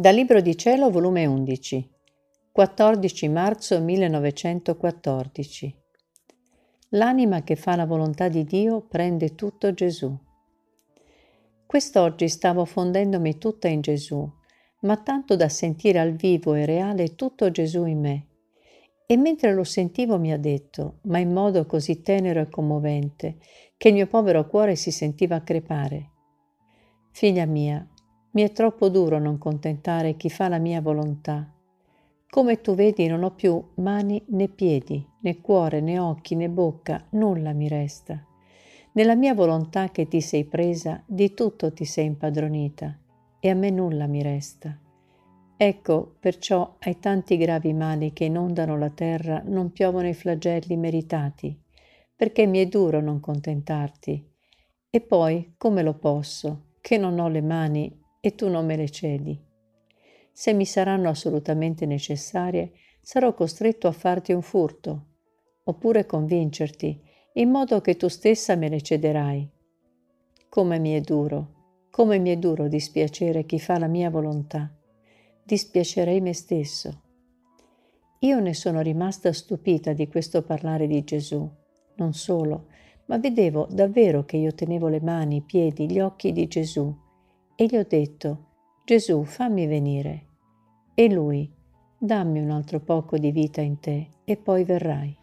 Dal Libro di Cielo, volume 11, 14 marzo 1914. L'anima che fa la volontà di Dio prende tutto Gesù. Quest'oggi stavo fondendomi tutta in Gesù, ma tanto da sentire al vivo e reale tutto Gesù in me. E mentre lo sentivo mi ha detto, ma in modo così tenero e commovente, che il mio povero cuore si sentiva crepare. Figlia mia, mi è troppo duro non contentare chi fa la mia volontà. Come tu vedi non ho più mani né piedi, né cuore, né occhi, né bocca, nulla mi resta. Nella mia volontà che ti sei presa, di tutto ti sei impadronita, e a me nulla mi resta. Ecco, perciò ai tanti gravi mali che inondano la terra non piovono i flagelli meritati, perché mi è duro non contentarti. E poi, come lo posso, che non ho le mani e tu non me le cedi? Se mi saranno assolutamente necessarie, sarò costretto a farti un furto, oppure convincerti, in modo che tu stessa me le cederai. Come mi è duro, come mi è duro dispiacere chi fa la mia volontà. Dispiacerei me stesso. Io ne sono rimasta stupita di questo parlare di Gesù. Non solo, ma vedevo davvero che io tenevo le mani, i piedi, gli occhi di Gesù e gli ho detto, Gesù, fammi venire. E lui, dammi un altro poco di vita in te e poi verrai.